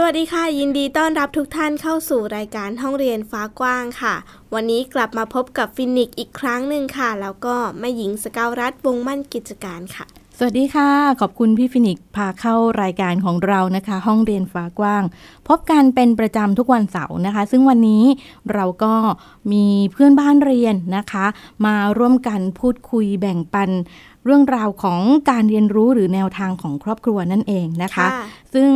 สวัสดีค่ะ ยินดีต้อนรับทุกท่านเข้าสู่รายการห้องเรียนฟ้ากว้างค่ะ วันนี้กลับมาพบกับฟินิกอีกครั้งหนึ่งค่ะ แล้วก็แม่หญิงสกาวรัฐวงมั่นกิจการค่ะ สวัสดีค่ะ ขอบคุณพี่ฟินิกพาเข้ารายการของเรานะคะ ห้องเรียนฟ้ากว้าง พบกันเป็นประจำทุกวันเสาร์นะคะ ซึ่งวันนี้เราก็มีเพื่อนบ้านเรียนนะคะ มาร่วมกันพูดคุยแบ่งปันเรื่องราวของการเรียนรู้หรือแนวทางของครอบครัวนั่นเองนะคะค่ะซึ่ง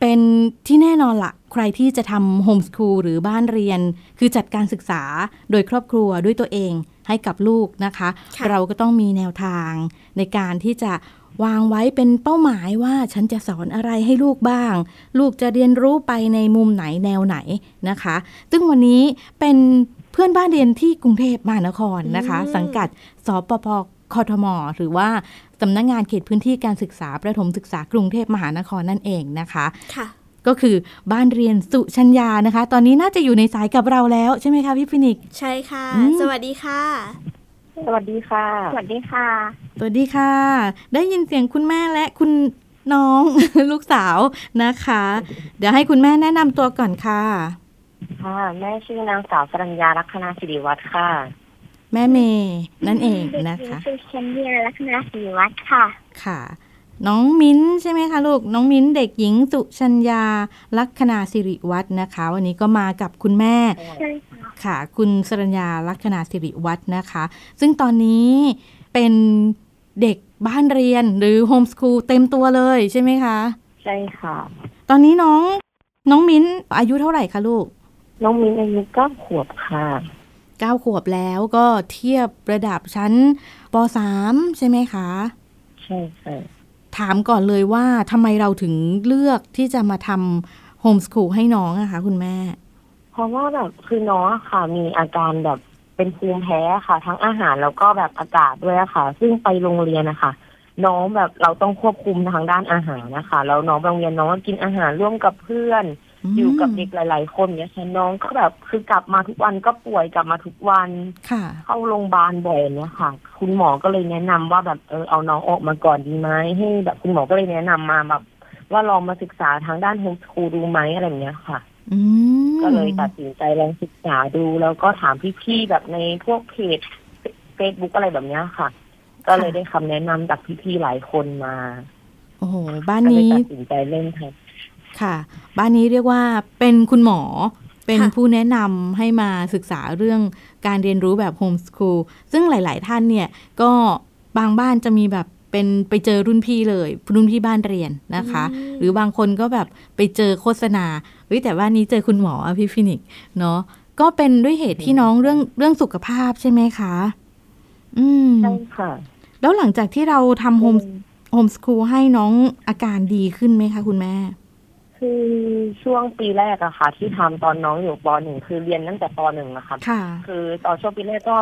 เป็นที่แน่นอนละใครที่จะทำโฮมสคูลหรือบ้านเรียน คือจัดการศึกษาโดยครอบครัวด้วยตัวเองให้กับลูกนะคะค่ะเราก็ต้องมีแนวทางในการที่จะวางไว้เป็นเป้าหมายว่าฉันจะสอนอะไรให้ลูกบ้าง ลูกจะเรียนรู้ไปในมุมไหนแนวไหนนะคะ ซึ่งวันนี้เป็นเพื่อนบ้านเรียนที่กรุงเทพมหานครนะคะอืมสังกัดสพป กทมหรือว่าสำนักงานเขตพื้นที่การศึกษาประถมศึกษากรุงเทพมหานครนั่นเองนะคะค่ะก็คือบ้านเรียนสุชัญญานะคะ ตอนนี้น่าจะอยู่ในสายกับเราแล้วใช่ไหมคะพี่ฟินิกซ์ใช่ค่ะอืมสวัสดีค่ะ สวัสดีค่ะ สวัสดีค่ะ สวัสดีค่ะ ได้ยินเสียงคุณแม่และคุณน้องลูกสาวนะคะ เดี๋ยวให้คุณแม่แนะนำตัวก่อนค่ะ ค่ะ แม่ชื่อนางสาวสรัญญาลัคนาสิริวัฒน์ค่ะ แม่เมย์นั่นเองนะคะชื่อเคนเดียลัคนาสิริวัฒน์ค่ะ ค่ะ น้องมิ้นใช่ไหมคะลูก น้องมิ้นเด็กหญิงสุชัญญาลัคนาสิริวัฒน์นะคะ วันนี้ก็มากับคุณแม่ใช่ค่ะค่ะ คุณสรัญญาลัคนาสิริวัฒน์นะคะ ซึ่งตอนนี้เป็นเด็กบ้านเรียนหรือโฮมสคูลเต็มตัวเลยใช่ไหมคะ ใช่ค่ะ ตอนนี้น้องน้องมิ้นอายุเท่าไหร่คะลูก น้องมิ้นอายุเก้าขวบค่ะ 9 ขวบแล้วก็เทียบระดับชั้นป .3 ใช่ไหมคะ ใช่ค่ะถามก่อนเลยว่าทำไมเราถึงเลือกที่จะมาทำโฮมสคูลให้น้องอะคะคุณแม่ เพราะว่าแบบคือน้องอะค่ะมีอาการแบบเป็นภูมิแพ้ค่ะ ทั้งอาหารแล้วก็แบบอากาศด้วยอะค่ะ ซึ่งไปโรงเรียนนะคะน้องแบบเราต้องควบคุมทางด้านอาหารนะคะ แล้วน้องไปโรงเรียนน้องก็กินอาหารร่วมกับเพื่อนม อยู่กับเด็กหลาย ๆ คนเนี่ยค่ะน้องก็แบบคือกลับมาทุกวันก็ป่วยกลับมาทุกวันค่ะเข้าโรงพยาบาลบ่อยเนี่ยค่ะ คุณหมอก็เลยแนะนำว่าแบบเออเอาน้องออกมาก่อนดีไหมให้แบบคุณหมอก็เลยแนะนำมาแบบว่าลองมาศึกษาทางด้าน homeschool ดูไหมอะไรอย่างเงี้ยค่ะอืมก็เลยตัดสินใจลองศึกษาดูแล้วก็ถามพี่ ๆ แบบในพวกเพจเฟซบุ๊กอะไรแบบเนี้ยค่ะ ก็เลยได้คำแนะนำจากพี่ ๆ หลายคนมา โอ้โหบ้านก็เลยนี้ตัดสินใจเลยค่ะ ค่ะ บ้านนี้เรียกว่าเป็นคุณหมอเป็นค่ะผู้แนะนำให้มาศึกษาเรื่องการเรียนรู้แบบ homeschoolซึ่งหลาย ๆ ท่านเนี่ยก็บางบ้านจะมีแบบเป็นไปเจอรุ่นพี่เลยรุ่นพี่บ้านเรียนนะคะอืมหรือบางคนก็แบบไปเจอโฆษณาเฮ้ยแต่บ้านนี้เจอคุณหมออะพี่ฟินิกซ์เนาะก็เป็นด้วยเหตุที่น้องเรื่องเรื่องสุขภาพใช่ไหมคะ อืมใช่ค่ะ แล้วหลังจากที่เราทำ home homeschool ให้น้องอาการดีขึ้นไหมคะคุณแม่ คือช่วงปีแรกอะค่ะ ที่ทำตอนน้องอยู่ปหนึ่งคือเรียนตั้งแต่ปหนึ่งอะค่ะค่ะ คือตอนช่วงปีแรกก็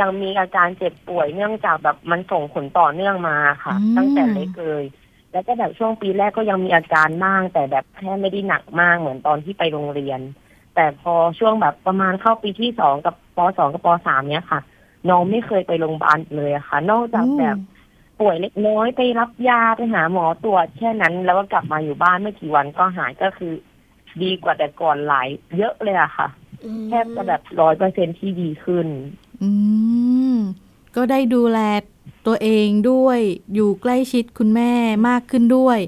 ยังมีอาการเจ็บป่วยเนื่องจากแบบมันส่งผลต่อเนื่องมาค่ะ อืม ตั้งแต่เล็กเลยแล้วก็แบบช่วงปีแรกก็ยังมีอาการบ้าง แต่แบบแค่ไม่ได้หนักมากเหมือนตอนที่ไปโรงเรียน แต่พอช่วงแบบประมาณเข้าปีที่สองกับปสองกับปสามเนี้ยค่ะ น้องไม่เคยไปโรงพยาบาลเลยอะค่ะ นอกจากแบบ ป่วยเล็กน้อยไปรับยาไปหาหมอตรวจแค่นั้น แล้วก็กลับมาอยู่บ้านไม่กี่วันก็หายก็คือ ดีกว่าแต่ก่อนหลายเยอะเลยอะค่ะอืมแทบจะแบบร้อยเปอร์เซ็นที่ดีขึ้น อืม ก็ได้ดูแลตัวเองด้วย อยู่ใกล้ชิดคุณแม่มากขึ้นด้วย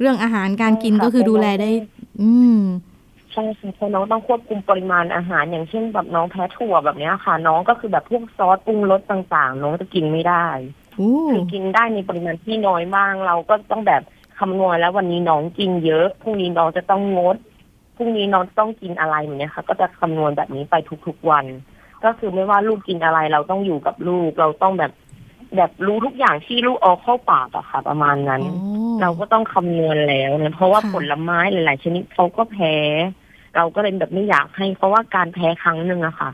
เรื่องอาหารการกินใช่ค่ะก็คือดูแลได้ อืมใช่ค่ะเพราะน้องต้องควบคุมปริมาณอาหารอย่างเช่นแบบน้องแพ้ถั่วแบบเนี้ยค่ะ น้องก็คือแบบพวกซอสปรุงรสต่างๆ น้องจะกินไม่ได้อู้ คือกินได้ในปริมาณที่น้อยบ้างเราก็ต้องแบบคำนวณแล้ววันนี้น้องกินเยอะพรุ่งนี้น้องจะต้องงดพรุ่งนี้น้องต้องกินอะไรอย่างเงี้ยค่ะ ก็จะคำนวณแบบนี้ไปทุกๆวัน ก็คือไม่ว่าลูกกินอะไรเราต้องอยู่กับลูกเราต้องแบบแบบรู้ทุกอย่างที่ลูกเอาเข้าปากอะค่ะ ประมาณนั้นโอ้เราก็ต้องคำนวณแล้วนะเพราะว่าค่ะผลไม้หลาย ๆ ชนิดเขาก็แพ้ เราก็เลยแบบไม่อยากให้ เพราะว่าการแพ้ครั้งหนึ่งอะค่ะ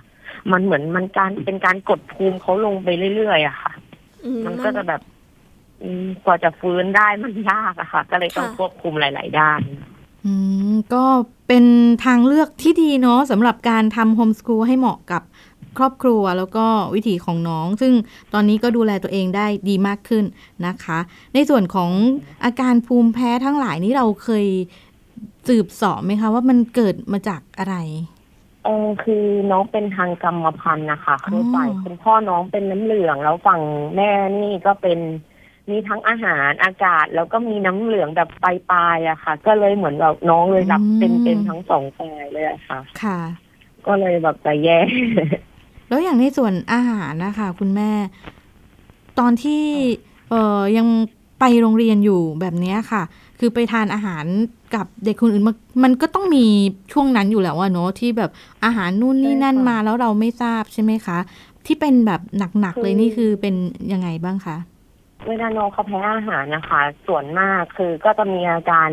มันเหมือนมันการเป็นการกดภูมิเขาลงไปเรื่อยๆอะค่ะอื มมันก็จะแบบอืมกว่าจะฟื้นได้มันยากอะค่ะ ก็เลยต้องค่ะควบคุมหลาย ๆ ด้านอืมก็เป็นทางเลือกที่ดีเนาะสำหรับการทำโฮมส o ูลให้เหมาะกับครอบครัวแล้วก็วิถีของน้อง ซึ่งตอนนี้ก็ดูแลตัวเองได้ดีมากขึ้นนะคะ ในส่วนของอาการภูมิแพ้ทั้งหลายนี้เราเคยสืบเสอบไหมคะ ว่ามันเกิดมาจากอะไร เออคือน้องเป็นทางกรรมพันธุ์นะคะคืออฝ่ายคุณพ่อน้องเป็นน้ำเหลือง แล้วฝั่งแม่นี่ก็เป็นมีทั้งอาหารอากาศ แล้วก็มีน้ำเหลืองแบบปลายๆอะค่ะ ก็เลยเหมือนแบบน้องเลยรับเป็นเป็นทั้งสองฝ่ายเลยอะค่ะ ค่ะ ก็เลยแบบจะแย่ แล้วอย่างในส่วนอาหารนะคะคุณแม่ ตอนที่เอ่อยังไปโรงเรียนอยู่แบบเนี้ยค่ะ คือไปทานอาหารกับเด็กคนอื่นมันมันก็ต้องมีช่วงนั้นอยู่แล้วอะเนาะที่แบบอาหารนู่นนี่นั่นใช่ค่ะมาแล้วเราไม่ทราบใช่ไหมคะ ที่เป็นแบบหนักๆเลยคือนี่คือเป็นยังไงบ้างคะเวลาน้องเขาแพ้อาหารนะคะ ส่วนมากคือก็จะมีอาการ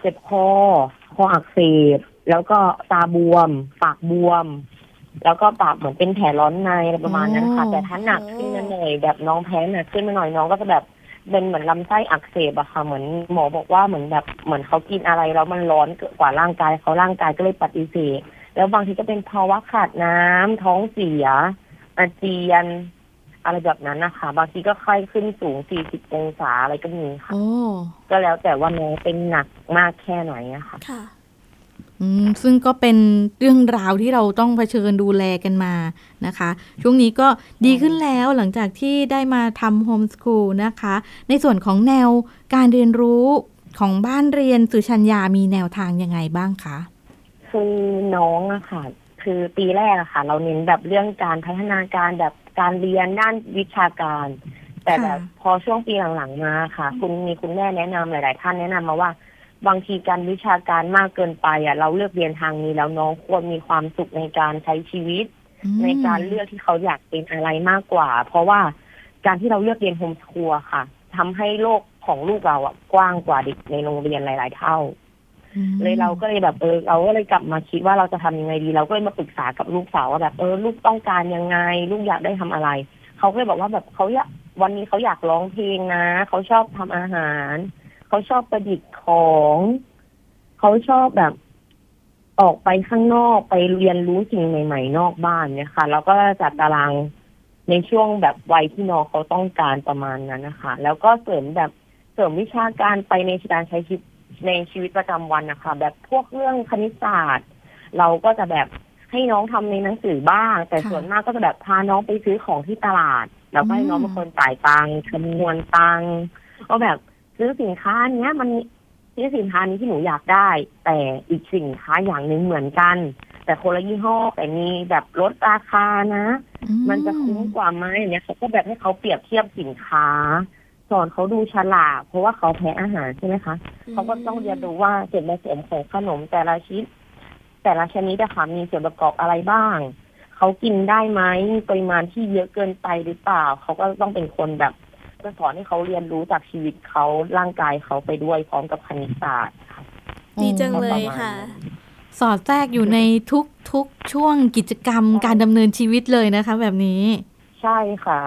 เจ็บคอคออักเสบแล้วก็ตาบวม ปากบวม แล้วก็ปากเหมือนเป็นแผลร้อนในอะไรประมาณนั้นค่ะอ๋อแต่ถ้าหนักขึ้นมาหน่อยแบบน้องแพ้หนักขึ้นมาหน่อยน้องก็จะแบบ เป็นเหมือนลำไส้อักเสบอะค่ะ เหมือนหมอบอกว่าเหมือนแบบเหมือนเขากินอะไรแล้วมันร้อนเกินกว่าร่างกายเขาร่างกายก็เลยปฏิเสธแล้วบางทีก็เป็นภาวะขาดน้ำท้องเสียอาเจียน อะไรแบบนั้นนะคะบางทีก็ไข้ขึ้นสูง 40 องศาอะไรก็มีค่ะโอ้ก็แล้วแต่ว่าน้องเป็นหนักมากแค่ไหนอะค่ะค่ะอืม ซึ่งก็เป็นเรื่องราวที่เราต้องเผชิญดูแลกันมานะคะ ช่วงนี้ก็ดีขึ้นแล้วหลังจากที่ได้มาทำโฮมส o ูลนะคะ ในส่วนของแนวการเรียนรู้ของบ้านเรียนสุชัญญามีแนวทางยังไงบ้างคะคือน้องอะค่ะ คือปีแรกอะค่ะ เราเน้นแบบเรื่องการพัฒนาการแบบการเรียนด้านวิชาการ แต่แบบพอช่วงปีหลังๆมาค่ะ คุณมีคุณแม่แนะนำหลาย ๆ ท่านแนะนำมาว่า บางทีการวิชาการมากเกินไปอะเราเลือกเรียนทางนี้แล้วน้องควรมีความสุขในการใช้ชีวิตอืมในการเลือกที่เขาอยากเป็นอะไรมากกว่า เพราะว่าการที่เราเลือกเรียนโฮมสคูลอะค่ะทำให้โลกของลูกเราอะกว้างกว่าเด็กในโรงเรียนหลาย ๆ เท่าอืมเลยเราก็เลยแบบเออเราก็เลยกลับมาคิดว่าเราจะทำยังไงดี เราก็เลยมาปรึกษากับลูกสาวว่าแบบเออลูกต้องการยังไง ลูกอยากได้ทำอะไร เขาก็เลยบอกว่าแบบเขาอยากวันนี้เขาอยากร้องเพลงนะ เขาชอบทำอาหาร เขาชอบประดิษฐ์ของ เขาชอบแบบ ออกไปข้างนอกไปเรียนรู้สิ่งใหม่ ๆ นอกบ้านเนี่ยค่ะ แล้วก็จัดตารางในช่วงแบบวัยที่น้องเขาต้องการประมาณนั้นนะคะ แล้วก็เสริมแบบเสริมวิชาการไปในการใช้ชีวิตในชีวิตประจำวันนะคะ แบบพวกเรื่องคณิตศาสตร์ เราก็จะแบบให้น้องทำในหนังสือบ้าง แต่ส่วนมากก็จะแบบพาน้องไปซื้อของที่ตลาด แล้วก็ให้น้องมเป็นคนจ่ายตังค์คำนวณตังค์ก็แบบ ซื้อสินค้าเนี้ยมันซื้อสินค้านี้ที่หนูอยากได้ แต่อีกสินค้าอย่างหนึ่งเหมือนกัน แต่คนละยี่ห้อแต่มีแบบลดราคานะอืมันจะคุ้มกว่าไหมเนี่ยเขาก็แบบให้เขาเปรียบเทียบสินค้า สอนเขาดูฉลากเพราะว่าเขาแพ้อาหารใช่ไหมคะเขาก็ต้องเรียนรู้ว่าส่วนผสมของขนมแต่ละชิ้นแต่ละชนิดอะค่ะมีส่วนประกอบอะไรบ้างเขากินได้ไหมมีปริมาณที่เยอะเกินไปหรือเปล่า เขาก็ต้องเป็นคนแบบ จะสอนให้เขาเรียนรู้จากชีวิตเขาร่างกายเขาไปด้วยพร้อมกับคณิตศาสตร์ค่ะดีจังโอ้เลยค่ะ สอดแทรกอยู่ในทุกทุกช่วงกิจกรรมการดำเนินชีวิตเลยนะคะ แบบนี้ ใช่ค่ะ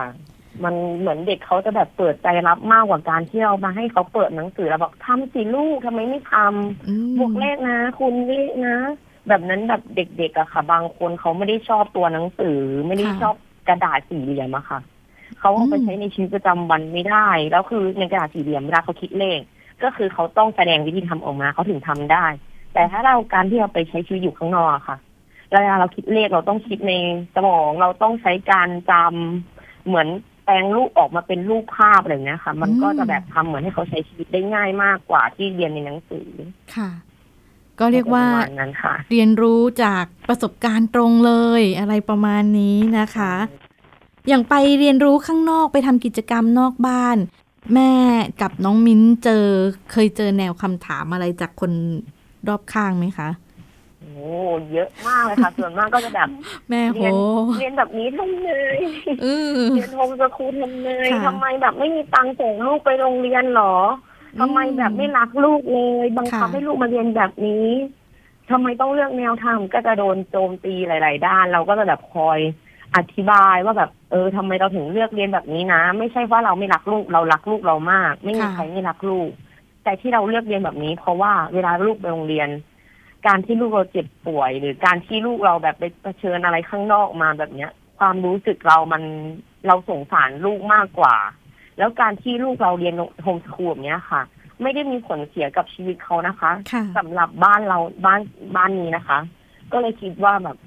มันเหมือนเด็กเขาจะแบบเปิดใจรับมากกว่าการที่เรามาให้เขาเปิดหนังสือแล้วบอกทำสิลูกทำไมไม่ทำอืมบวกเลขนะ คุณเลขนะ แบบนั้นแบบเด็กๆอะค่ะ บางคนเขาไม่ได้ชอบตัวหนังสือ ไม่ได้ชอบกระดาษสี่เหลี่ยมอะค่ะ เขาเอาไปใช้ในชีวิตประจำวันไม่ได้ แล้วคือในกระดาษสี่เหลี่ยมเวลาเขาคิดเลข ก็คือเขาต้องแสดงวิธีทำออกมาเขาถึงทำได้ แต่ถ้าเราการที่เราไปใช้ชีวิตอยู่ข้างนอกอะค่ะเวลาเราคิดเลขเราต้องคิดในสมองเราต้องใช้การจำเหมือนแปลงรูปออกมาเป็นรูปภาพอะไรอย่างเงี้ยค่ะ มันก็จะแบบทำเหมือนให้เขาใช้ชีวิตได้ง่ายมากกว่าที่เรียนในหนังสือค่ะ ก็เรียกว่าประมาณนั้นค่ะเรียนรู้จากประสบการณ์ตรงเลยอะไรประมาณนี้นะคะ อย่างไปเรียนรู้ข้างนอกไปทำกิจกรรมนอกบ้าน แม่กับน้องมิ้นเจอเคยเจอแนวคำถามอะไรจากคนรอบข้างไหมคะโอ้เยอะมากเลยค่ะ ส่วนมากก็จะแบบ แม่โหเรียนเรียนแบบนี้ทำไงเออเรียนโฮมสคูลทำไงค่ะทำไมแบบไม่มีตังค์ส่งลูกไปโรงเรียนหรอทำไมแบบไม่รักลูกเลยบังคับค่ะให้ลูกมาเรียนแบบนี้ทำไมต้องเลือกแนวทางก็จะโดนโจมตีหลาย ๆ ด้าน เราก็จะแบบคอย อธิบายว่าแบบเออทำไมเราถึงเลือกเรียนแบบนี้นะ ไม่ใช่ว่าเราไม่รักลูกเรารักลูกเรามาก ไม่มีค่ะใครไม่รักลูก แต่ที่เราเลือกเรียนแบบนี้ เพราะว่าเวลาลูกไปโรงเรียน การที่ลูกเราเจ็บป่วย หรือการที่ลูกเราแบบไปเผชิญอะไรข้างนอกมาแบบเนี้ย ความรู้สึกเรามันเราสงสารลูกมากกว่า แล้วการที่ลูกเราเรียนโฮมสคูลแบบเนี้ยค่ะ ไม่ได้มีผลเสียกับชีวิตเขานะคะค่ะสำหรับบ้านเราบ้านบ้านนี้นะคะ ก็เลยคิดว่าแบบ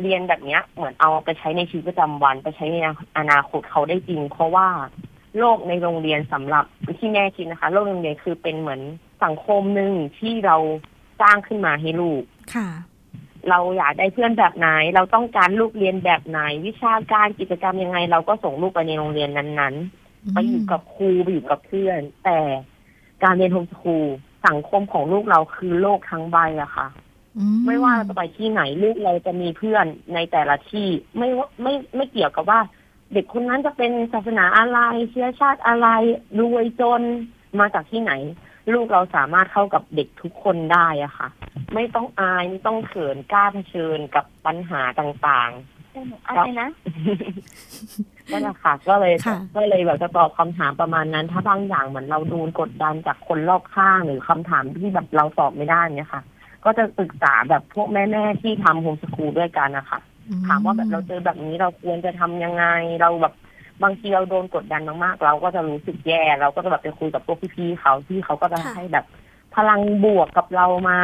เรียนแบบเนี้ย เหมือนเอาไปใช้ในชีวิตประจำวันไปใช้ในอนาคตเขาได้จริง เพราะว่าโลกในโรงเรียนสำหรับที่แม่คิดนะคะ โลกในโรงเรียนคือเป็นเหมือนสังคมหนึ่งที่เราสร้างขึ้นมาให้ลูกค่ะ เราอยากได้เพื่อนแบบไหน เราต้องการลูกเรียนแบบไหน วิชาการกิจกรรมยังไง เราก็ส่งลูกไปในโรงเรียนนั้นๆ ไปอยู่กับครูไปอยู่กับเพื่อน แต่การเรียนโฮมสคูลสังคมของลูกเราคือโลกทั้งใบอะค่ะอื ไม่ว่าเราจะไปที่ไหนลูกเราจะมีเพื่อนในแต่ละที่ไม่ว่าไม่ไม่เกี่ยวกับว่า เด็กคนนั้นจะเป็นศาสนาอะไรเชื้อชาติอะไรรวยจนมาจากที่ไหน ลูกเราสามารถเข้ากับเด็กทุกคนได้อะค่ะ ไม่ต้องอายไม่ต้องเขินกล้าเผชิญกับปัญหาต่างๆอะไรนะนั่นแหละค่ะก็เลยค่ะก็เลยแบบจะตอบคำถามประมาณนั้น ถ้าบางอย่างเหมือนเราโดนกดดันจากคนรอบข้างหรือคำถามที่แบบเราตอบไม่ได้เนี่ยค่ะ ก็จะปรึกษาแบบพวกแม่ๆที่ทำโฮมสคูลด้วยกันนะคะถามว่าแบบเราเจอแบบนี้เราควรจะทำยังไง เราแบบบางทีเราโดนกดดันมากๆ เราก็จะรู้สึกแย่ เราก็จะแบบไปคุยกับพวกพี่ๆเขาที่เขาก็จะค่ะให้แบบพลังบวกกับเรามา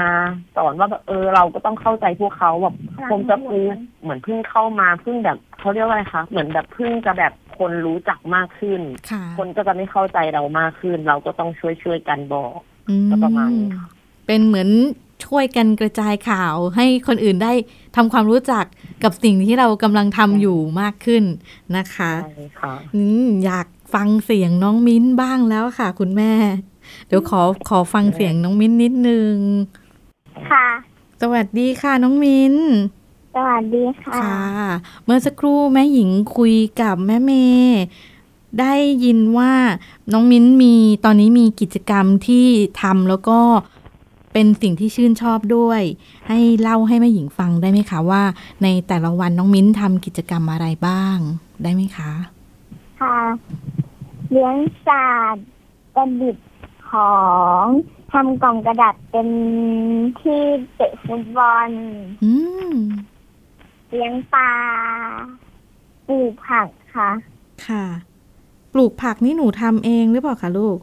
สอนว่าแบบเออเราก็ต้องเข้าใจพวกเขาแบบพลังผมจะบวกพูดเหมือนเพิ่งเข้ามาเพิ่งแบบเขาเรียกว่าอะไรคะเหมือนแบบเพิ่งจะแบบคนรู้จักมากขึ้นค่ะคนก็จะไม่เข้าใจเรามากขึ้น เราก็ต้องช่วยช่วยๆกันบอกอืก็ประมาณนี้ค่ะเป็นเหมือน ช่วยกันกระจายข่าว ให้คนอื่นได้ทำความรู้จักกับสิ่งที่เรากำลังทำอยู่มากขึ้นนะคะใช่ค่ะอืมอยากฟังเสียงน้องมิ้นบ้างแล้วค่ะ คุณแม่ เดี๋ยวขอขอฟังเสียงน้องมิ้นนิดนึง ค่ะ สวัสดีค่ะน้องมิ้น สวัสดีค่ะค่ะเมื่อสักครู่แม่หญิงคุยกับแม่เมย์ได้ยินว่าน้องมิ้นมีตอนนี้มีกิจกรรมที่ทำแล้วก็ เป็นสิ่งที่ชื่นชอบด้วย ให้เล่าให้แม่หญิงฟังได้ไหมคะว่า ในแต่ละวันน้องมิ้นทำกิจกรรมอะไรบ้างได้ไหมคะ ค่ะเลี้ยงสัตว์ประดิษฐ์ของทำกล่องกระดาษเป็นที่เตะฟุตบอลอืมเลี้ยงปลาปลูกผักค่ะ ค่ะ ปลูกผักนี่หนูทำเองหรือเปล่าคะลูก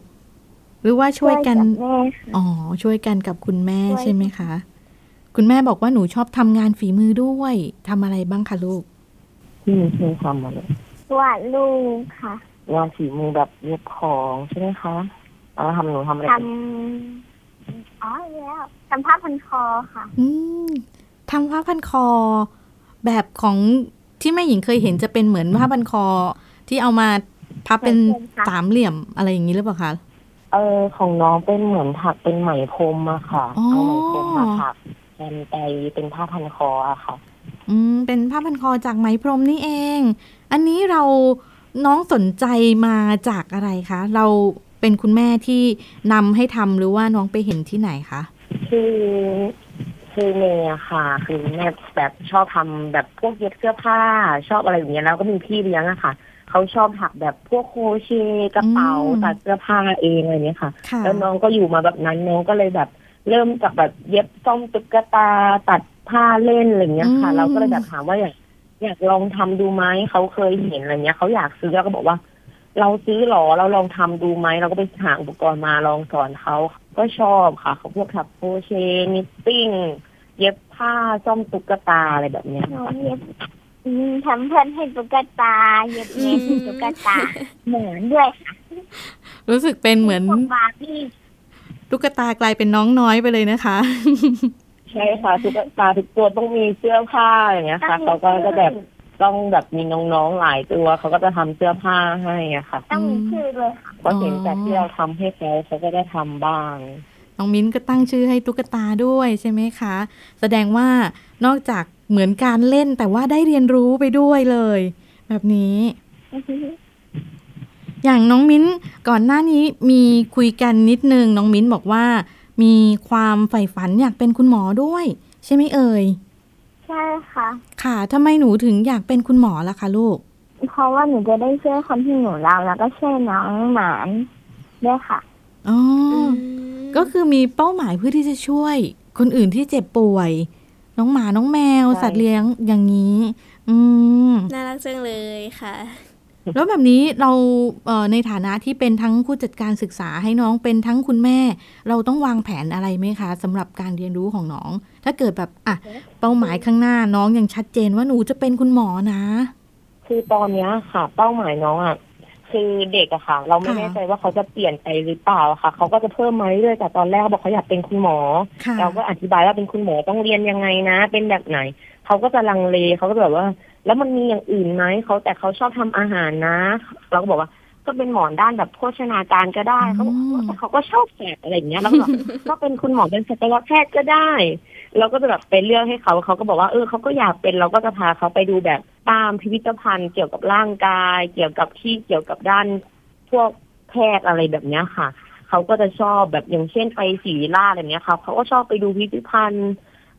หรือว่าช่วยกันบแม่ค่ะอ๋อช่วยกันกับคุณแม่ช่วยใช่ไหมคะ คุณแม่บอกว่าหนูชอบทำงานฝีมือด้วยทำอะไรบ้างคะลูกที่มีชื่อทำมาเลยวาดรูปค่ะงานฝีมือแบบเย็บของใช่ไหมคะเอาทำหนูทำอะไรทำอ๋อแล้วทำผ้าพันคอค่ะ อืมทำผ้าพันคอ แบบของที่แม่หญิงเคยเห็นจะเป็นเหมือนผ้าพันคอที่เอามาพับเป็นเหมือนกันค่ะสามเหลี่ยมอะไรอย่างนี้หรือเปล่าคะ เออของน้องเป็นเหมือนถักเป็นไหมพรมอะค่ะอ๋อ เอาไหมพรมมาถักแทนไปเป็นผ้าพันคออะค่ะ อืมเป็นผ้าพันคอจากไหมพรมนี่เอง อันนี้เราน้องสนใจมาจากอะไรคะ เราเป็นคุณแม่ที่นำให้ทำหรือว่าน้องไปเห็นที่ไหนคะ คือคือเมย์อะค่ะ คือแม่แบบชอบทำแบบพวกเย็บเสื้อผ้า ชอบอะไรอย่างเงี้ยแล้วก็มีพี่เลี้ยงอะค่ะ เขาชอบถักแบบพวกโครเชต์กระเป๋าอืมตัดเสื้อผ้าเองอะไรเงี้ยค่ะค่ะ แล้วน้องก็อยู่มาแบบนั้นน้องก็เลยแบบ เริ่มจากแบบเย็บซ่อมตุ๊กตาตัดผ้าเล่นอะไรเงี้ยค่ะอืมเราก็เลยแบบถามว่าอยากอยากลองทำดูไหมเขาเคยเห็นอะไรเงี้ยเขาอยากซื้อแล้วก็บอกว่า เราซื้อหรอเราลองทำดูไหมเราก็ไปหาอุปกรณ์มาลองสอนเขาก็ชอบค่ะ เขาพวกถักโครเชต์ knitting เย็บผ้าซ่อมตุ๊กตาอะไรแบบเนี้ยหนูค่ะเย็บอืม ทำเพื่อนให้ตุ๊กตาเย็บเมนให้ตุ๊กตาเหมือนด้วยค่ะรู้สึกเป็นเหมือนพวกบาร์บี้ตุ๊กตากลายเป็นน้องน้อยไปเลยนะคะ ใช่ค่ะตุ๊กตาทุกตัวต้องมีเสื้อผ้าอย่างเงี้ยค่ะเขาก็จะแบบต้องแบบมีน้องๆหลายตัวเขาก็จะทำเสื้อผ้าให้อะค่ะต้องมีชื่อเลยค่ะก็เห็นจากที่เราทำให้เขาเขาก็ได้ทำบ้างน้องมิ้นก็ตั้งชื่อให้ตุ๊กตาด้วยใช่ไหมคะ แสดงว่านอกจาก เหมือนการเล่นแต่ว่าได้เรียนรู้ไปด้วยเลย แบบนี้ อย่างน้องมิ้นก่อนหน้านี้มีคุยกันนิดนึงน้องมิ้นบอกว่า มีความใฝ่ฝันอยากเป็นคุณหมอด้วย ใช่ไหมเอ่ยใใช่ค่ะ ค่ะทำไมหนูถึงอยากเป็นคุณหมอล่ะคะลูก เพราะว่าหนูจะได้ช่วยคนที่หนูรักแล้วก็ช่วยน้องหมานด้วยค่ะอ๋ออือมก็คือมีเป้าหมายเพื่อที่จะช่วย คนอื่นที่เจ็บป่วย น้องหมาน้องแมวใช่สัตว์เลี้ยงอย่างนี้ อืมน่ารักจังเลยค่ะ แล้วแบบนี้เราเอ่อในฐานะที่เป็นทั้งผู้จัดการศึกษาให้น้องเป็นทั้งคุณแม่ เราต้องวางแผนอะไรไหมคะสำหรับการเรียนรู้ของน้อง ถ้าเกิดแบบอะเป้าหมายข้างหน้าน้องยังชัดเจนว่าหนูจะเป็นคุณหมอนะ คือตอนเนี้ยค่ะ เป้าหมายน้องอะ คือเด็กอะค่ะ เราไม่ค่ะแน่ใจว่าเขาจะเปลี่ยนไปหรือเปล่าอะค่ะ เขาก็จะเพิ่มมาเรื่อยๆแต่ตอนแรกเขาบอกเขาอยากเป็นคุณหมอค่ะเราก็อธิบายว่าเป็นคุณหมอต้องเรียนยังไงนะ เป็นแบบไหน เขาก็จะลังเลเขาก็แบบว่า แล้วมันมีอย่างอื่นไหมเขาแต่เขาชอบทำอาหารนะ เราก็บอกว่าก็เป็นหมอด้านแบบโภชนาการก็ได้เขาบอกว่าแต่เขาก็ชอบแสบอะไรอย่างเงี้ยแล้วก็บอกก็เป็นคุณหมอเป็นสัตวแพทย์ก็ได้ เราก็จะแบบไปเลือกให้เขาเขาก็บอกว่าเออเขาก็อยากเป็นเราก็จะพาเขาไปดูแบบตามพิพิธภัณฑ์เกี่ยวกับร่างกาย เกี่ยวกับที่เกี่ยวกับด้านพวกแพทย์อะไรแบบเนี้ยค่ะ เขาก็จะชอบแบบอย่างเช่นไปศีล่าอะไรเนี้ยค่ะเขาก็ชอบไปดูพิพิธภัณฑ์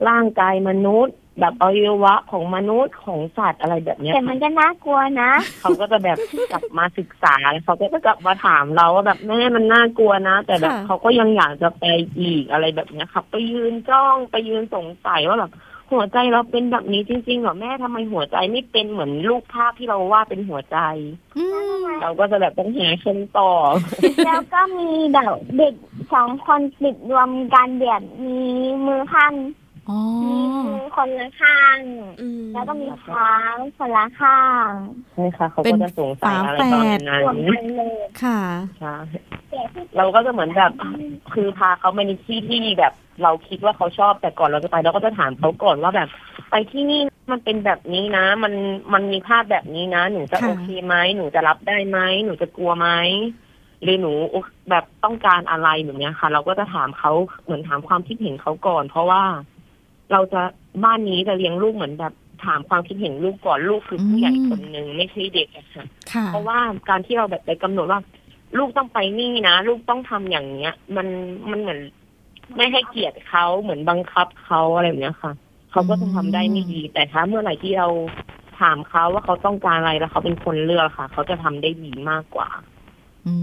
ร่างกายมนุษย์ แบบอวัยวะของมนุษย์ของสัตว์อะไรแบบเนี้ยแต่มันก็น่ากลัวนะ เขาก็จะแบบกลับมาศึกษาแล้วเขาก็จะกลับมาถามเราว่าแบบแม่มันน่ากลัวนะ แต่แบบค่ะเขาก็ยังอยากจะไปอีกอะไรแบบเนี้ยครับ ไปยืนจ้องไปยืนสงสัยว่าแบบหัวใจเราเป็นแบบนี้จริงๆเหรอแม่ทำไมหัวใจไม่เป็นเหมือนรูปภาพที่เราวาดเป็นหัวใจอืมเราก็จะแบบต้องหาคำตอบแล้วก็มีแบบเด็กสองคนติดรวมกันแบบมีมือข้างอ๋อ มีมือคนละข้างอืมแล้วก็มีเท้าคนละข้างใช่ค่ะ เขาก็จะสงสัยอะไรตอนนั้นรวมกันเลยค่ะใช่แต่ที่เราก็จะเหมือนแบบ คือพาเขาไปในที่ที่แบบ เราคิดว่าเขาชอบแต่ก่อนเราจะไปเราก็จะถามเขาก่อนว่าแบบ ไปที่นี่มันเป็นแบบนี้นะ มันมันมีภาพแบบนี้นะ หนูจะค่ะโอเคไหมหนูจะรับได้ไหมหนูจะกลัวไหมหรือหนูแบบต้องการอะไรแบบเนี้ยค่ะ เราก็จะถามเขาเหมือนถามความคิดเห็นเขาก่อน เพราะว่า เราจะบ้านนี้จะเลี้ยงลูกเหมือนแบบถามความคิดเห็นลูกก่อนลูกคือผู้ใหญ่คนหนึ่งไม่ใช่เด็กอะค่ะค่ะเพราะว่าการที่เราแบบไปกำหนดว่า ลูกต้องไปนี่นะ ลูกต้องทำอย่างเนี้ย มันมันเหมือน ไม่ให้เกียรติเขาเหมือนบังคับเขาอะไรแบบเนี้ยค่ะ เขาก็จะทำได้ไม่ดี แต่ถ้าเมื่อไหร่ที่เราถามเขาว่าเขาต้องการอะไรแล้วเขาเป็นคนเลือกค่ะ เขาจะทำได้ดีมากกว่า อื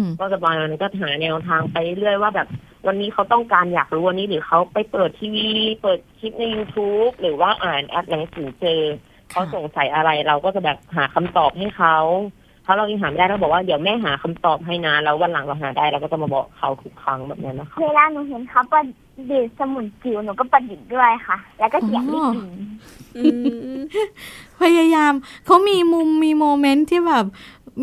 ม ก็จะบางวันก็หาแนวทางไปเรื่อยว่าแบบวันนี้เขาต้องการอยากรู้วันนี้หรือเขาไปเปิดทีวีเปิดคลิปใน youtube หรือว่าอ่านแอปหนังสือเจอเขาสงสัยอะไรเราก็จะแบบหาคำตอบให้เขาถ้าเรายังหาไม่ได้เราบอกว่าเดี๋ยวแม่หาคำตอบให้นะแล้ววันหลังเราหาได้เราก็จะมาบอกเขาทุกครั้งแบบนี้นะคะเวลาหนูเห็นเขาประดิษฐ์สมุนจิ๋วหนูก็ประดิษฐ์ด้วยค่ะ แล้วก็เขียนไม่ถึงอืมพยายามเขามีมุมมีโมเมนต์ที่แบบ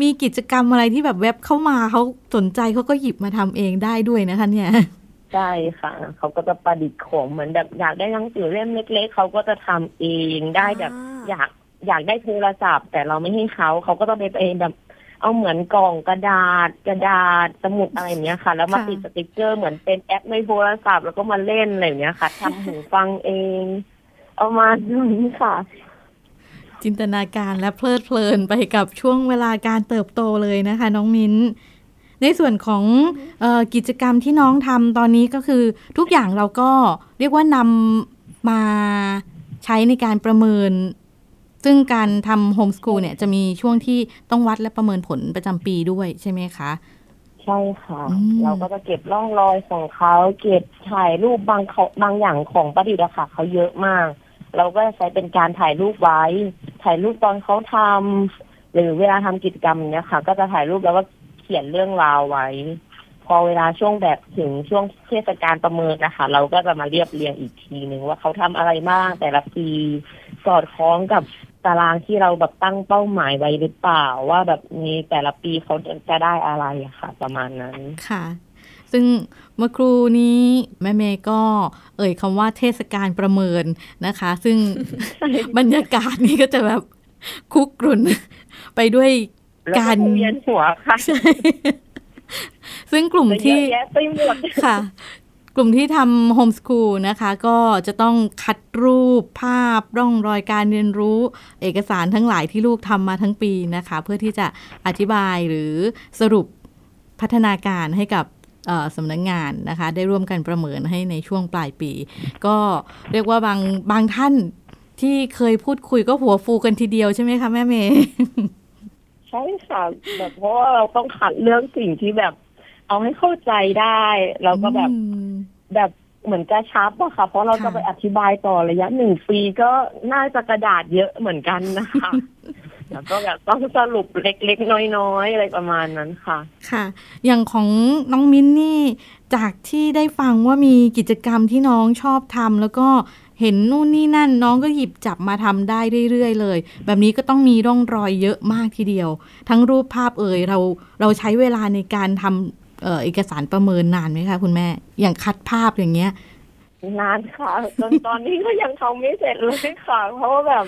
มีกิจกรรมอะไรที่แบบเว็บเข้ามาเขาสนใจเขาก็หยิบมาทำเองได้ด้วยนะคะเนี่ยใช่ค่ะเขาก็จะประดิษฐ์ของเหมือนแบบอยากได้หนังสือเล่มเล็ก ๆเขาก็จะทำเองได้แบบอยากอยากได้โทรศัพท์ แต่เราไม่ให้เขาเขาก็ต้องไปเองแบบ เอาเหมือนกล่องกระดาษกระดาษสมุดอะไรอย่างเงี้ยค่ะ แล้วมาค่ะติดสติกเกอร์เหมือนเป็นแอปในโทรศัพท์แล้วก็มาเล่นอะไรอย่างเงี้ยค่ะทำหูฟังเองเอามาดูนี่ค่ะ จินตนาการและเพลิดเพลินไปกับช่วงเวลาการเติบโตเลยนะคะ น้องมิ้น ในส่วนของเออกิจกรรมที่น้องทำตอนนี้ก็คือทุกอย่างเราก็เรียกว่านำมาใช้ในการประเมิน ซึ่งการทำโฮมส o ูลเนี่ยจะมีช่วงที่ต้องวัดและประเมินผลประจำปีด้วยใช่ไหมคะใช่ค่ะอืมเราก็จะเก็บร่องรอยของเขาเก็บถ่ายรูปบางเขาบางอย่างของประดิษฐ์อะค่ะเขาเยอะมาก เราก็จะใช้เป็นการถ่ายรูปไว้ ถ่ายรูปตอนเขาทำหรือเวลาทำกิจกรรมเนี้ยค่ะ ก็จะถ่ายรูปแล้วก็เขียนเรื่องราวไว้ พอเวลาช่วงแบบถึงช่วงเทศกาลประเมินนะคะ เราก็จะมาเรียบเรียงอีกทีหนึ่งว่าเขาทำอะไรบ้างแต่ละปีสอดคล้องกับตารางที่เราแบบตั้งเป้าหมายไว้หรือเปล่าว่าแบบในแต่ละปีเขาจะได้อะไรอะค่ะ ประมาณนั้นค่ะ ซึ่งเมื่อครูนี้แม่เมย์ก็เอ่ยคำว่าเทศกาลประเมินนะคะ ซึ่งบรรยากาศนี้ก็จะแบบคุกรุ่นไปด้วยแล้วการก็เวียนหัวค่ะซึ่งกลุ่มที่เยอะแยะไปหมดค่ะ กลุ่มที่ทำโฮมส o ูลนะคะ ก็จะต้องคัดรูปภาพร่องรอยการเรียนรู้ เอกสารทั้งหลายที่ลูกทำมาทั้งปีนะคะ เพื่อที่จะอธิบายหรือสรุปพัฒนาการให้กับเอ่อ สำนักงงานนะคะ ได้ร่วมกันประเมินให้ในช่วงปลายปี ก็เรียกว่าบางบางท่านที่เคยพูดคุยก็หัวฟูกันทีเดียวใช่ไหมคะแม่เมย์ใช่ค่ะแบบเพราะว่าเราต้องขัดเรื่องสิ่งที่แบบ เอาให้เข้าใจได้เราก็แบบอืมแบบเหมือนกระชับอะค่ะ เพราะเราค่ะจะไปอธิบายต่อระยะหนึ่งปีก็น่าจะกระดาษเยอะเหมือนกันนะคะ แล้วก็แบบต้องสรุปเล็ก ๆ น้อยๆ อะไรประมาณนั้นค่ะ ค่ะ อย่างของน้องมิ้นนี่จากที่ได้ฟังว่ามีกิจกรรมที่น้องชอบทำแล้วก็เห็นนู่นนี่นั่นน้องก็หยิบจับมาทำได้เรื่อยๆเลย แบบนี้ก็ต้องมีร่องรอยเยอะมากทีเดียว ทั้งรูปภาพเอ่ยเราเราใช้เวลาในการทำเอ่อเอกสารประเมินนานไหมคะคุณแม่ อย่างคัดภาพอย่างเงี้ยนานค่ะจนตอนนี้ก็ยังทำไม่เสร็จเลยค่ะ เพราะว่าแบบ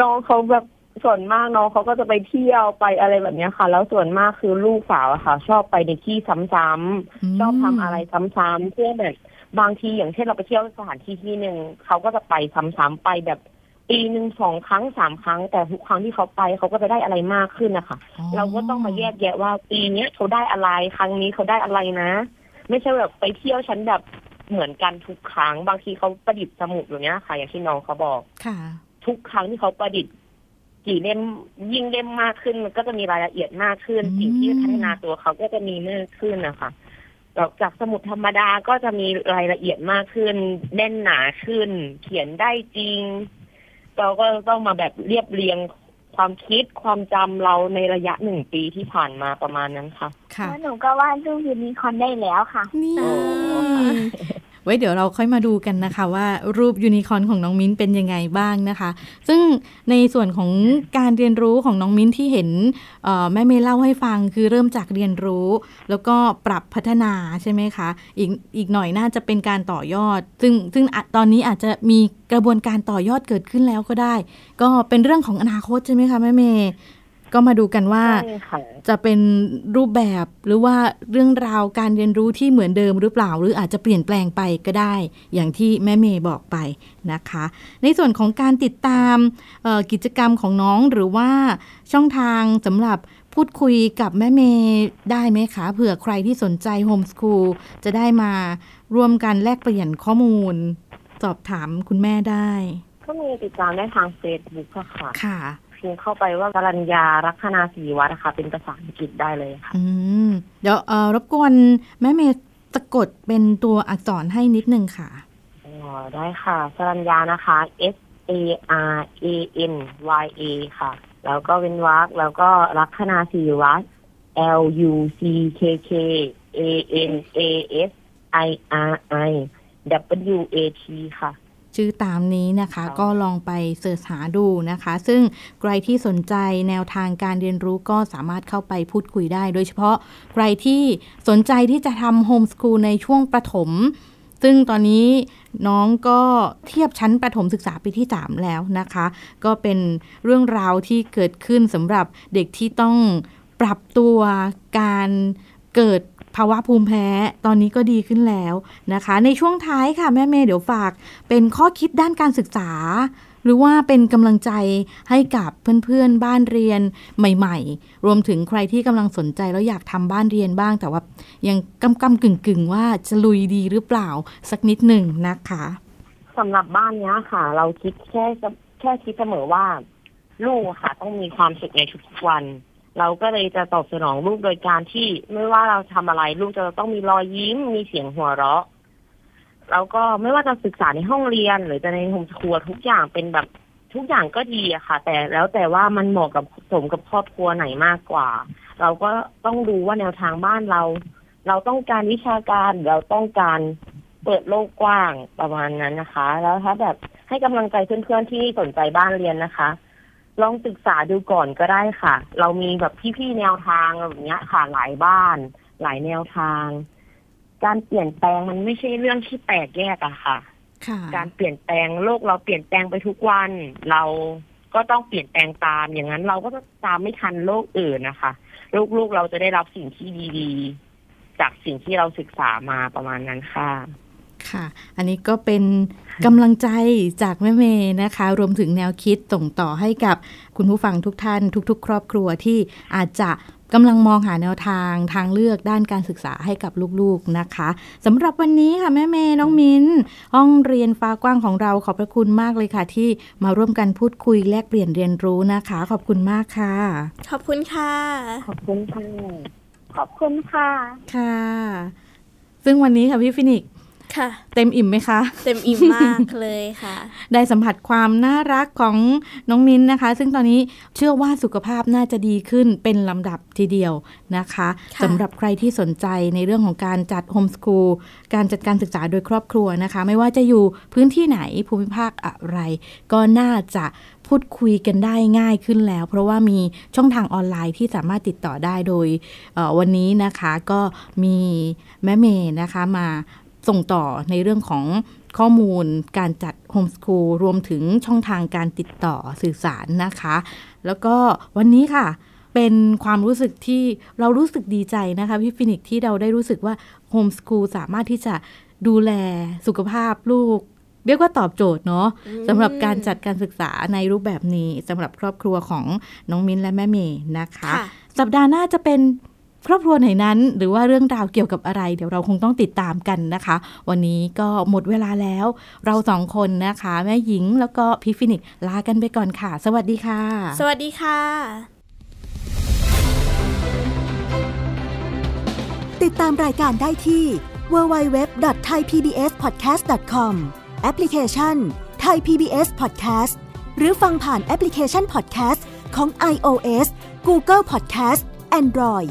น้องเขาแบบ ส่วนมากน้องเขาก็จะไปเที่ยวไปอะไรแบบเนี้ยค่ะ แล้วส่วนมากคือลูกสาวอะค่ะ ชอบไปในที่ซ้ำๆชอบทำอะไรซ้ำๆเพื่อแบบบางทีอย่างเช่นเราไปเที่ยวสถานที่ที่หนึ่งเขาก็จะไปซ้ำๆไปแบบปีหนึ่งสองครั้งสามครั้ง แต่ทุกครั้งที่เขาไปเขาก็จะได้อะไรมากขึ้นนะคะอ๋อเราก็ต้องมาแยกแยะว่าปีเนี้ยเขาได้อะไรครั้งนี้เขาได้อะไรนะ ไม่ใช่แบบไปเที่ยวฉันแบบเหมือนกันทุกครั้ง บางทีเขาประดิษฐ์สมุดอย่างเงี้ยค่ะ อย่างที่น้องเขาบอกค่ะ ทุกครั้งที่เขาประดิษฐ์ กี่เล่มยิ่งเล่มมากขึ้น มันก็จะมีรายละเอียดมากขึ้นอืมสิ่งที่พัฒนาตัวเขาก็จะมีมากขึ้นนะคะจากจากสมุดธรรมดาก็จะมีรายละเอียดมากขึ้นแน่นหนาขึ้น เขียนได้จริง เราก็ต้องมาแบบเรียบเรียงความคิดความจำเราในระยะหนึ่งปีที่ผ่านมาประมาณนั้นค่ะค่ะแล้วหนูก็วาดรูปยูนิคอร์นได้แล้วค่ะนี่โอ้ไว้เดี๋ยวเราค่อยมาดูกันนะคะว่ารูปยูนิคอร์นของน้องมิ้นเป็นยังไงบ้างนะคะ ซึ่งในส่วนของการเรียนรู้ของน้องมิ้นที่เห็นแม่เมย์เล่าให้ฟังคือเริ่มจากเรียนรู้ แล้วก็ปรับพัฒนาใช่ไหมคะ อีกอีกหน่อยน่าจะเป็นการต่อยอด ซึ่งซึ่งตอนนี้อาจจะมีกระบวนการต่อยอดเกิดขึ้นแล้วก็ได้ ก็เป็นเรื่องของอนาคตใช่ไหมคะแม่เมย์ ก็มาดูกันว่าใช่ค่ะจะเป็นรูปแบบหรือว่าเรื่องราวการเรียนรู้ที่เหมือนเดิมหรือเปล่า หรืออาจจะเปลี่ยนแปลงไปก็ได้ อย่างที่แม่เมย์บอกไปนะคะ ในส่วนของการติดตามเอ่อกิจกรรมของน้องหรือว่าช่องทางสำหรับพูดคุยกับแม่เมย์ได้ไหมคะเผื่อใครที่สนใจโฮมส o ูลจะได้มาร่วมกันแลกเปลี่ยนข้อมูล สอบถามคุณแม่ได้ ก็มีติดตามได้ทางเฟซบุ๊กอะค่ะ ค่ะ พิมพ์เข้าไปว่ากรัญญารัคนาศรีวัฒน์นะคะเป็นภาษาอังกฤษได้เลยค่ะ อืม เดี๋ยวเอ่อรบกวนแม่เมย์สะกดเป็นตัวอักษรให้นิดนึงค่ะอ๋อได้ค่ะสรัญญานะคะ S A R A N Y A ค่ะ แล้วก็เว้นวรรคแล้วก็รัคนาศรีวัฒน์ L U C K K A N A S I R I W A T ค่ะ ชื่อตามนี้นะคะค่ะก็ลองไปเสิร์ชหาดูนะคะ ซึ่งใครที่สนใจแนวทางการเรียนรู้ก็สามารถเข้าไปพูดคุยได้ โดยเฉพาะใครที่สนใจที่จะทำโฮมส o ูลในช่วงประถม ซึ่งตอนนี้น้องก็เทียบชั้นประถมศึกษาปีที่ 3 แล้วนะคะ ก็เป็นเรื่องราวที่เกิดขึ้นสำหรับเด็กที่ต้องปรับตัวการเกิด ภาวะภูมิแพ้ตอนนี้ก็ดีขึ้นแล้วนะคะ ในช่วงท้ายค่ะแม่เมย์เดี๋ยวฝากเป็นข้อคิดด้านการศึกษา หรือว่าเป็นกำลังใจให้กับเพื่อนๆบ้านเรียนใหม่ ๆ รวมถึงใครที่กำลังสนใจแล้วอยากทำบ้านเรียนบ้าง แต่ว่ายังกำกำกึ่งกึ่งๆว่าจะลุยดีหรือเปล่าสักนิดหนึ่งนะคะสำหรับบ้านนี้ค่ะ เราคิดแค่แค่คิดเสมอว่า ลูกค่ะต้องมีความสุขในทุกๆวัน เราก็เลยจะตอบสนองลูกโดยการที่ไม่ว่าเราทำอะไร ลูกจะต้องมีรอยยิ้มมีเสียงหัวเราะ แล้วก็ไม่ว่าจะศึกษาในห้องเรียน หรือจะในโฮมสคูลทุกอย่างเป็นแบบทุกอย่างก็ดีอะค่ะ แต่แล้วแต่ว่ามันเหมาะกับสมกับครอบครัวไหนมากกว่า เราก็ต้องดูว่าแนวทางบ้านเรา เราต้องการวิชาการเราต้องการเปิดโลกกว้างประมาณนั้นนะคะ แล้วถ้าแบบให้กำลังใจเพื่อนๆที่สนใจบ้านเรียนนะคะ ลองศึกษาดูก่อนก็ได้ค่ะ เรามีแบบพี่ๆแนวทางแบบเนี้ยค่ะหลายบ้าน หลายแนวทาง การเปลี่ยนแปลงมันไม่ใช่เรื่องที่แตกแยกอะค่ะค่ะ การเปลี่ยนแปลงโลกเราเปลี่ยนแปลงไปทุกวัน เราก็ต้องเปลี่ยนแปลงตาม อย่างนั้นเราก็จะตามไม่ทันโลกอื่นนะคะลูกๆเราจะได้รับสิ่งที่ดี ๆ จากสิ่งที่เราศึกษามาประมาณนั้นค่ะ ค่ะ อันนี้ก็เป็นกำลังใจจากแม่เมย์นะคะ รวมถึงแนวคิดส่งต่อให้กับคุณผู้ฟังทุกท่าน ทุก ๆ ครอบครัวที่อาจจะกำลังมองหาแนวทางทางเลือกด้านการศึกษาให้กับลูกๆนะคะสำหรับวันนี้ค่ะแม่เมย์น้องมินห้องเรียนฟ้ากว้างของเราขอบพระคุณมากเลยค่ะ ที่มาร่วมกันพูดคุยแลกเปลี่ยนเรียนรู้นะคะ ขอบคุณมากค่ะ ขอบคุณค่ะ ขอบคุณค่ะขอบคุณค่ะค่ะ ซึ่งวันนี้ค่ะพี่ฟินิกซ์ ค่ะ เต็มอิ่มไหมคะ เต็มอิ่มมากเลยค่ะ ได้สัมผัสความน่ารักของน้องมิ้นนะคะ ซึ่งตอนนี้เชื่อว่าสุขภาพน่าจะดีขึ้นเป็นลำดับทีเดียวนะคะค่ะสำหรับใครที่สนใจในเรื่องของการจัดโฮมส o ูลการจัดการศึกษาโดยครอบครัวนะคะ ไม่ว่าจะอยู่พื้นที่ไหนภูมิภาคอะไร ก็น่าจะพูดคุยกันได้ง่ายขึ้นแล้ว เพราะว่ามีช่องทางออนไลน์ที่สามารถติดต่อได้โดยเอ่อวันนี้นะคะก็มีแม่เมย์นะคะมา ส่งต่อในเรื่องของข้อมูลการจัดโฮมส o ูลรวมถึงช่องทางการติดต่อสื่อสารนะคะ แล้วก็วันนี้ค่ะ เป็นความรู้สึกที่เรารู้สึกดีใจนะคะ พี่ฟินิกซ์ที่เราได้รู้สึกว่าโฮมส o ูลสามารถที่จะดูแลสุขภาพลูก เรียกว่าตอบโจทย์เนาะสำหรับการจัดการศึกษาในรูปแบบนี้สำหรับครอบครัวของน้องมิ้นและแม่เมย์นะคะค่ะสัปดาห์หน้าจะเป็น ครอบครัวไหนนั้น หรือว่าเรื่องราวเกี่ยวกับอะไร เดี๋ยวเราคงต้องติดตามกันนะคะ วันนี้ก็หมดเวลาแล้ว เราสองคนนะคะ แม่หญิงแล้วก็พี่ฟินิกซ์ลากันไปก่อนค่ะ สวัสดีค่ะ สวัสดีค่ะ ติดตามรายการได้ที่ www.thaipbspodcast.com แอปพลิเคชัน Thai PBS Podcast หรือฟังผ่านแอปพลิเคชัน Podcast ของ iOS Google Podcast Android